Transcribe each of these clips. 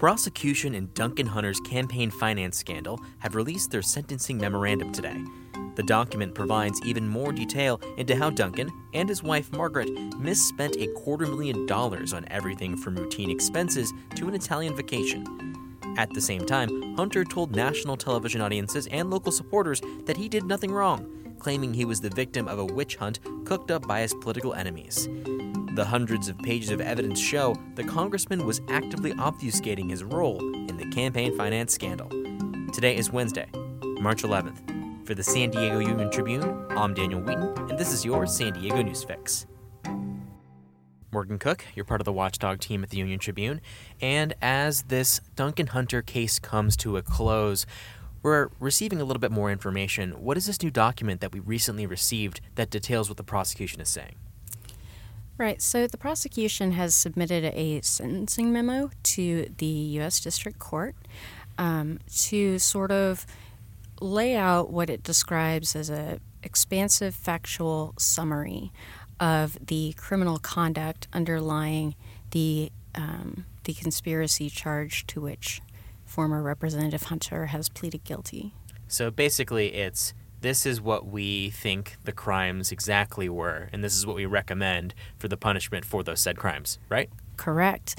prosecution in Duncan Hunter's campaign finance scandal have released their sentencing memorandum today. The document provides even more detail into how Duncan and his wife Margaret misspent a quarter million dollars on everything from routine expenses to an Italian vacation. At the same time, Hunter told national television audiences and local supporters that he did nothing wrong, claiming he was the victim of a witch hunt cooked up by his political enemies. The hundreds of pages of evidence show the congressman was actively obfuscating his role in the campaign finance scandal. Today is Wednesday, March 11th. For the San Diego Union Tribune, I'm Daniel Wheaton, and this is your San Diego News Fix. Morgan Cook, you're part of the watchdog team at the Union Tribune, and as this Duncan Hunter case comes to a close, we're receiving a little bit more information. What is this new document that we recently received that details what the prosecution is saying? Right. So the prosecution has submitted a sentencing memo to the U.S. District Court um, to sort of lay out what it describes as a expansive factual summary of the criminal conduct underlying the um, the conspiracy charge to which former Representative Hunter has pleaded guilty. So basically, it's this is what we think the crimes exactly were, and this is what we recommend for the punishment for those said crimes, right? Correct.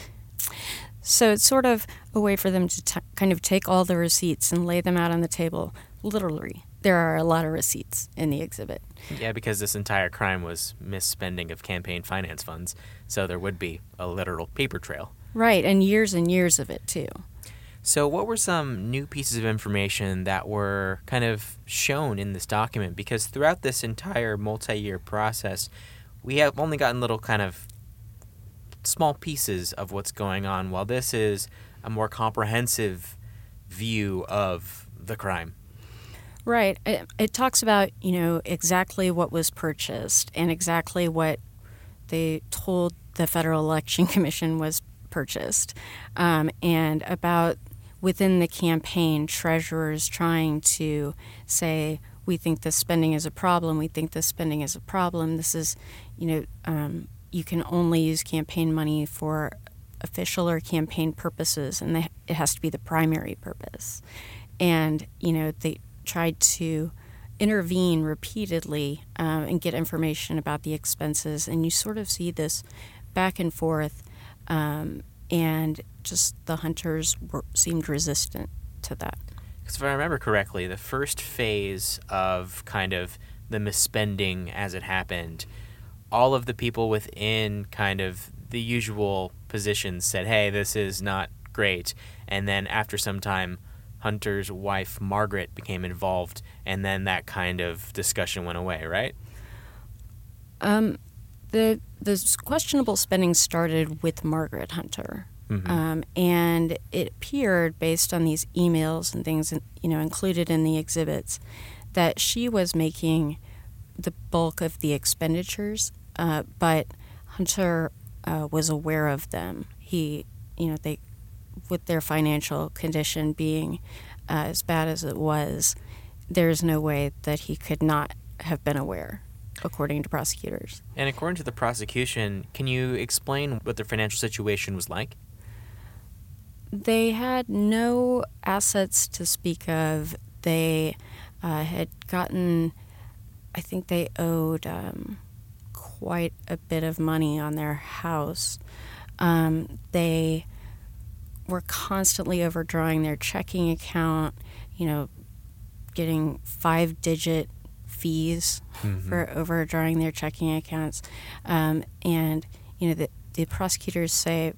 So it's sort of a way for them to t- kind of take all the receipts and lay them out on the table. Literally, there are a lot of receipts in the exhibit. Yeah, because this entire crime was misspending of campaign finance funds, so there would be a literal paper trail. Right, and years and years of it, too. So, what were some new pieces of information that were kind of shown in this document? Because throughout this entire multi year process, we have only gotten little kind of small pieces of what's going on, while this is a more comprehensive view of the crime. Right. It, it talks about, you know, exactly what was purchased and exactly what they told the Federal Election Commission was purchased, um, and about within the campaign, treasurers trying to say, we think this spending is a problem, we think this spending is a problem. This is, you know, um, you can only use campaign money for official or campaign purposes, and they, it has to be the primary purpose. And, you know, they tried to intervene repeatedly um, and get information about the expenses, and you sort of see this back and forth. Um, and just the hunters were, seemed resistant to that. Because if I remember correctly, the first phase of kind of the misspending as it happened, all of the people within kind of the usual positions said, hey, this is not great. And then after some time, Hunter's wife, Margaret, became involved, and then that kind of discussion went away, right? Um, the the questionable spending started with Margaret Hunter. Mm-hmm. Um, and it appeared, based on these emails and things, you know, included in the exhibits, that she was making the bulk of the expenditures, uh, but Hunter uh, was aware of them. He, you know, they, with their financial condition being uh, as bad as it was, there's no way that he could not have been aware according to prosecutors. And according to the prosecution, can you explain what their financial situation was like? They had no assets to speak of. They uh, had gotten, I think they owed um, quite a bit of money on their house. Um, they were constantly overdrawing their checking account, you know, getting five digit fees mm-hmm. for overdrawing their checking accounts. Um, and, you know, the, the prosecutors say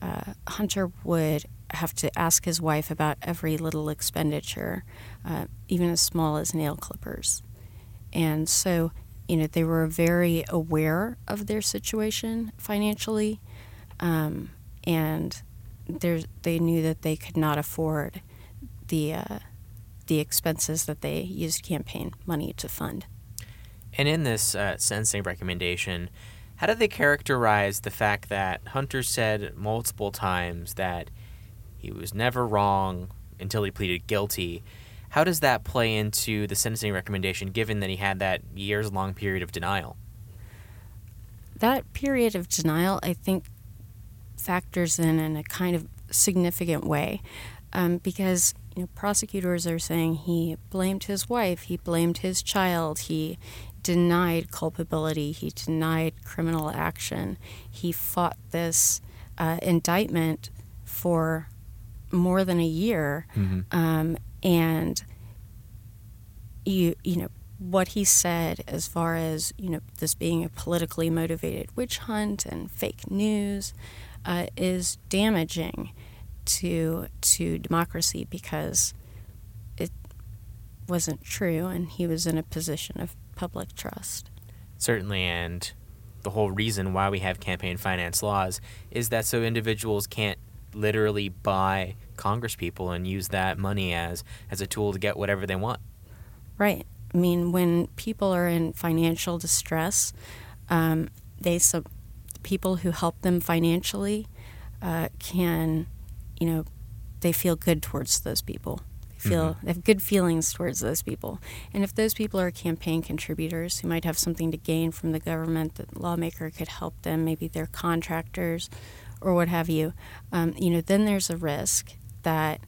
uh, Hunter would have to ask his wife about every little expenditure, uh, even as small as nail clippers. And so, you know, they were very aware of their situation financially, um, and they knew that they could not afford the uh, the expenses that they used campaign money to fund. And in this uh, sentencing recommendation, how do they characterize the fact that Hunter said multiple times that he was never wrong until he pleaded guilty? How does that play into the sentencing recommendation given that he had that years long period of denial? That period of denial, I think, factors in in a kind of significant way um, because you know, prosecutors are saying he blamed his wife, he blamed his child, he denied culpability, he denied criminal action, he fought this uh, indictment for more than a year, Mm-hmm. um, and you you know what he said as far as you know this being a politically motivated witch hunt and fake news uh, is damaging to to democracy because it wasn't true and he was in a position of public trust. Certainly, and the whole reason why we have campaign finance laws is that so individuals can't literally buy congresspeople and use that money as as a tool to get whatever they want. Right. I mean, when people are in financial distress, um, they sub- people who help them financially uh, can, you know, they feel good towards those people. They feel they have good feelings towards those people. And if those people are campaign contributors who might have something to gain from the government, that lawmaker could help them. Maybe they're contractors, or what have you. Um, you know, then there's a risk that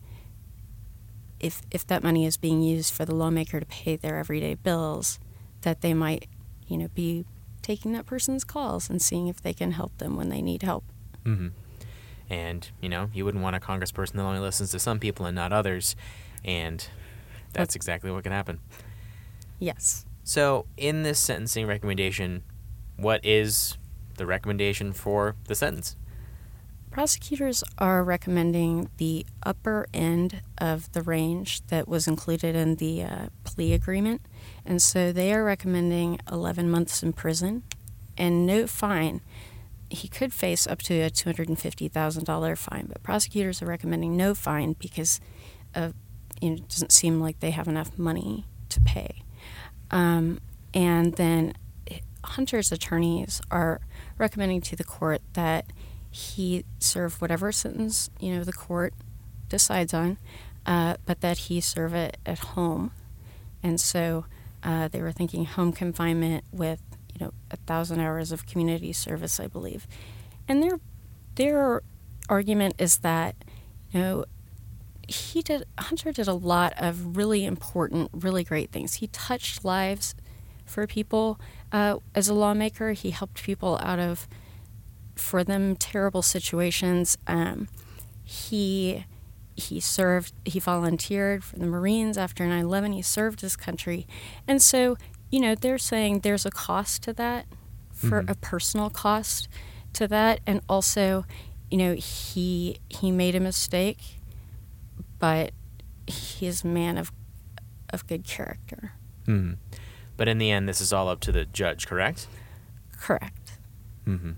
if if that money is being used for the lawmaker to pay their everyday bills, that they might, you know, be taking that person's calls and seeing if they can help them when they need help. Mm-hmm. And you know, you wouldn't want a congressperson that only listens to some people and not others, and that's exactly what can happen. Yes. So, in this sentencing recommendation, what is the recommendation for the sentence? Prosecutors are recommending the upper end of the range that was included in the uh, plea agreement. And so they are recommending 11 months in prison and no fine. He could face up to a $250,000 fine, but prosecutors are recommending no fine because uh, you know, it doesn't seem like they have enough money to pay. Um, and then Hunter's attorneys are recommending to the court that he serve whatever sentence you know the court decides on, uh, but that he serve it at home. And so uh, they were thinking home confinement with you know a thousand hours of community service, I believe. And their their argument is that you know he did Hunter did a lot of really important, really great things. He touched lives for people uh, as a lawmaker. He helped people out of for them terrible situations. Um, he he served he volunteered for the Marines after 9/11. He served his country, and so you know they're saying there's a cost to that, for Mhm. a personal cost to that, and also you know he he made a mistake, but he's a man of of good character. hmm But in the end, this is all up to the judge, correct? Correct. Mm-hmm.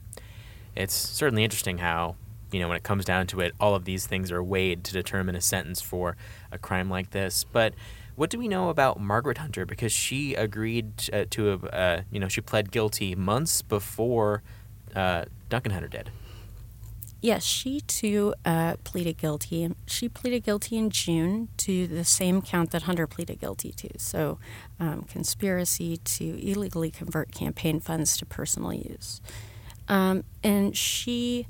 It's certainly interesting how, you know, when it comes down to it, all of these things are weighed to determine a sentence for a crime like this. But what do we know about Margaret Hunter? Because she agreed uh, to, uh, you know, she pled guilty months before uh, Duncan Hunter did. Yes, she too uh, pleaded guilty. She pleaded guilty in June to the same count that Hunter pleaded guilty to. So, um, conspiracy to illegally convert campaign funds to personal use. Um, and she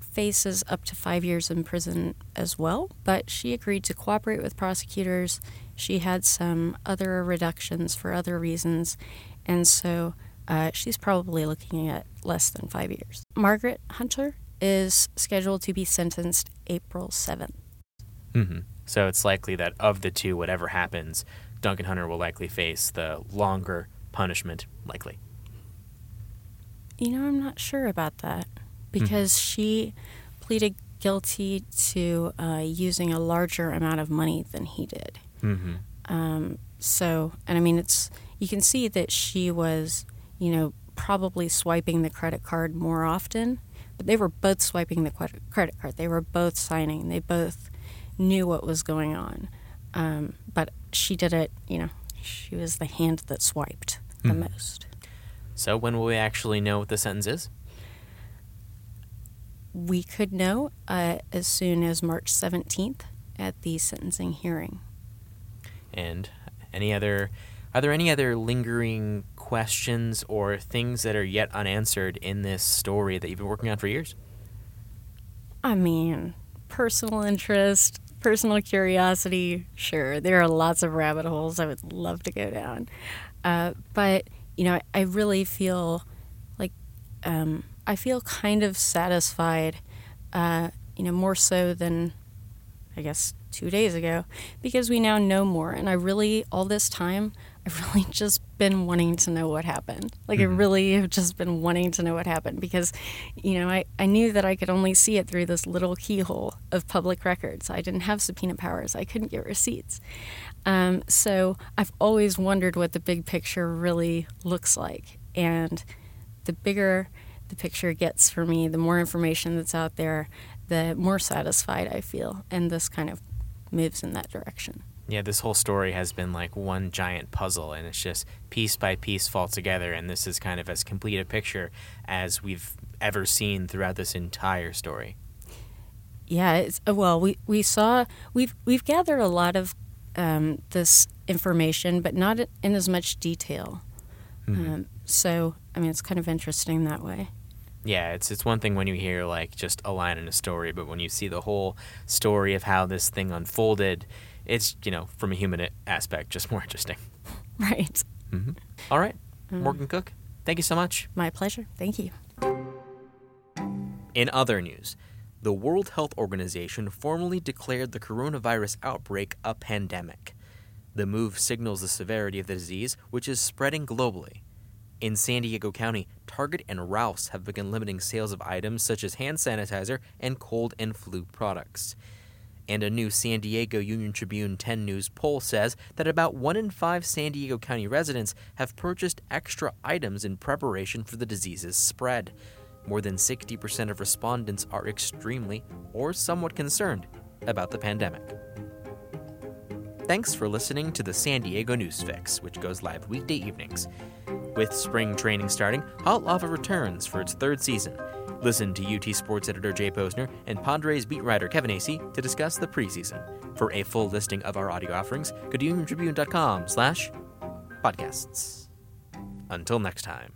faces up to five years in prison as well, but she agreed to cooperate with prosecutors. She had some other reductions for other reasons, and so uh, she's probably looking at less than five years. Margaret Hunter is scheduled to be sentenced April 7th. hmm So it's likely that of the two, whatever happens, Duncan Hunter will likely face the longer punishment, likely. You know, I'm not sure about that because she pleaded guilty to uh, using a larger amount of money than he did. hmm Um, so, and I mean, it's you can see that she was, you know, probably swiping the credit card more often, but they were both swiping the credit credit card. They were both signing. They both knew what was going on. Um, but she did it, you know, she was the hand that swiped the Mhm. most. So when will we actually know what the sentence is? We could know uh, as soon as March 17th at the sentencing hearing. And any other are there any other lingering questions or things that are yet unanswered in this story that you've been working on for years? I mean, personal interest, personal curiosity, sure, there are lots of rabbit holes I would love to go down. Uh, but, you know, I, I really feel like um, I feel kind of satisfied, uh, you know, more so than I guess two days ago, because we now know more. And I really, all this time, I've really just been wanting to know what happened. Like, mm-hmm. I really have just been wanting to know what happened because, you know, I, I knew that I could only see it through this little keyhole of public records. I didn't have subpoena powers, I couldn't get receipts. Um, so I've always wondered what the big picture really looks like. And the bigger the picture gets for me, the more information that's out there, the more satisfied I feel. And this kind of moves in that direction yeah, this whole story has been like one giant puzzle, and it's just piece by piece fall together. And this is kind of as complete a picture as we've ever seen throughout this entire story. Yeah, it's uh, well, we we saw we've we've gathered a lot of um, this information, but not in as much detail. Mm-hmm. Um, so, I mean, it's kind of interesting that way. Yeah, it's it's one thing when you hear like just a line in a story, but when you see the whole story of how this thing unfolded, it's you know from a human aspect just more interesting. Right. Mm-hmm. All right, mm. Morgan Cook, thank you so much. My pleasure. Thank you. In other news, the World Health Organization formally declared the coronavirus outbreak a pandemic. The move signals the severity of the disease, which is spreading globally. In San Diego County, Target and Ralph's have begun limiting sales of items such as hand sanitizer and cold and flu products. And a new San Diego Union Tribune 10 News poll says that about one in five San Diego County residents have purchased extra items in preparation for the disease's spread. More than 60% of respondents are extremely or somewhat concerned about the pandemic. Thanks for listening to the San Diego News Fix, which goes live weekday evenings. With spring training starting, Hot Lava returns for its third season. Listen to UT Sports editor Jay Posner and Padres beat writer Kevin Acee to discuss the preseason. For a full listing of our audio offerings, go to uniontribune.com slash podcasts. Until next time.